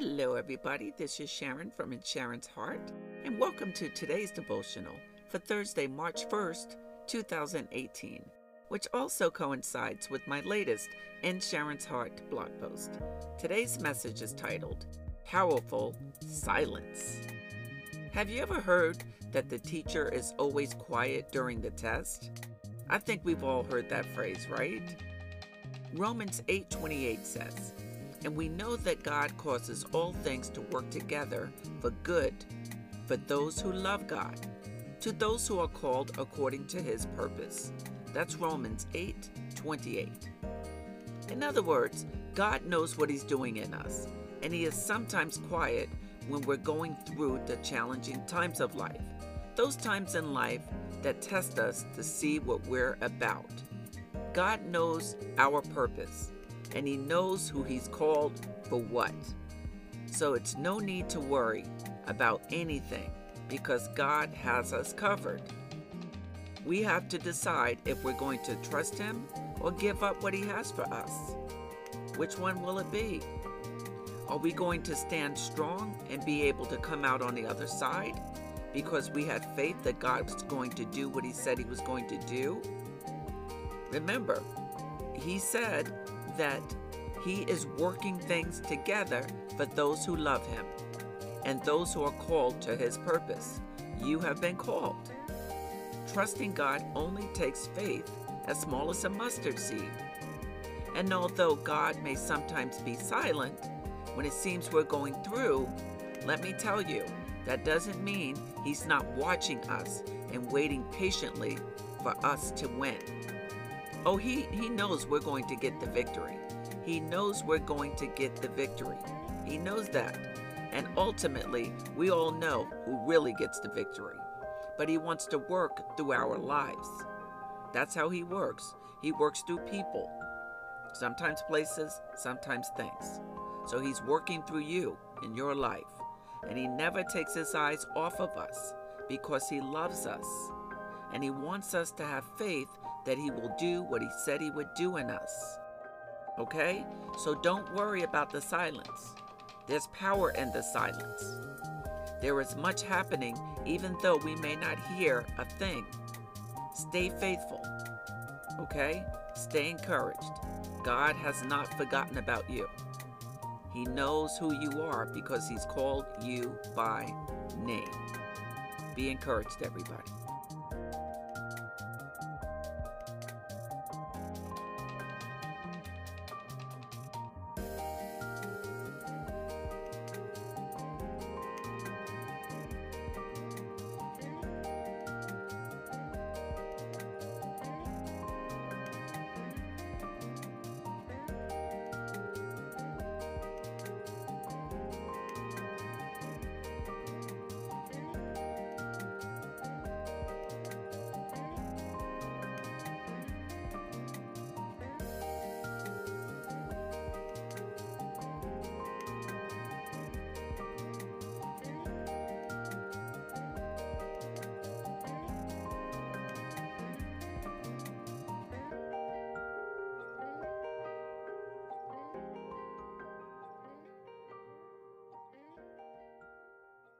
Hello, everybody. This is Sharon from In Sharon's Heart, and welcome to today's devotional for Thursday, March 1st, 2018, which also coincides with my latest In Sharon's Heart blog post. Today's message is titled Powerful Silence. Have you ever heard that the teacher is always quiet during the test? I think we've all heard that phrase, right? Romans 8:28 says, and we know that God causes all things to work together for good for those who love God, to those who are called according to his purpose. That's Romans 8 28. In other words, God knows what he's doing in us, and he is sometimes quiet when we're going through the challenging times of life. Those times in life that test us to see what we're about. God knows our purpose and He knows who He's called for what. So it's no need to worry about anything because God has us covered. We have to decide if we're going to trust Him or give up what He has for us. Which one will it be? Are we going to stand strong and be able to come out on the other side because we had faith that God was going to do what He said He was going to do? Remember, He said that He is working things together for those who love Him and those who are called to His purpose. You have been called. Trusting God only takes faith as small as a mustard seed. And although God may sometimes be silent when it seems we're going through, let me tell you, that doesn't mean He's not watching us and waiting patiently for us to win. Oh, he, he knows we're going to get the victory. He knows we're going to get the victory. He knows that. And ultimately, we all know who really gets the victory. But he wants to work through our lives. That's how he works. He works through people, sometimes places, sometimes things. So he's working through you in your life. And he never takes his eyes off of us because he loves us. And he wants us to have faith that He will do what He said He would do in us. Okay? So don't worry about the silence. There's power in the silence. There is much happening even though we may not hear a thing. Stay faithful. Okay? Stay encouraged. God has not forgotten about you. He knows who you are because He's called you by name. Be encouraged, everybody.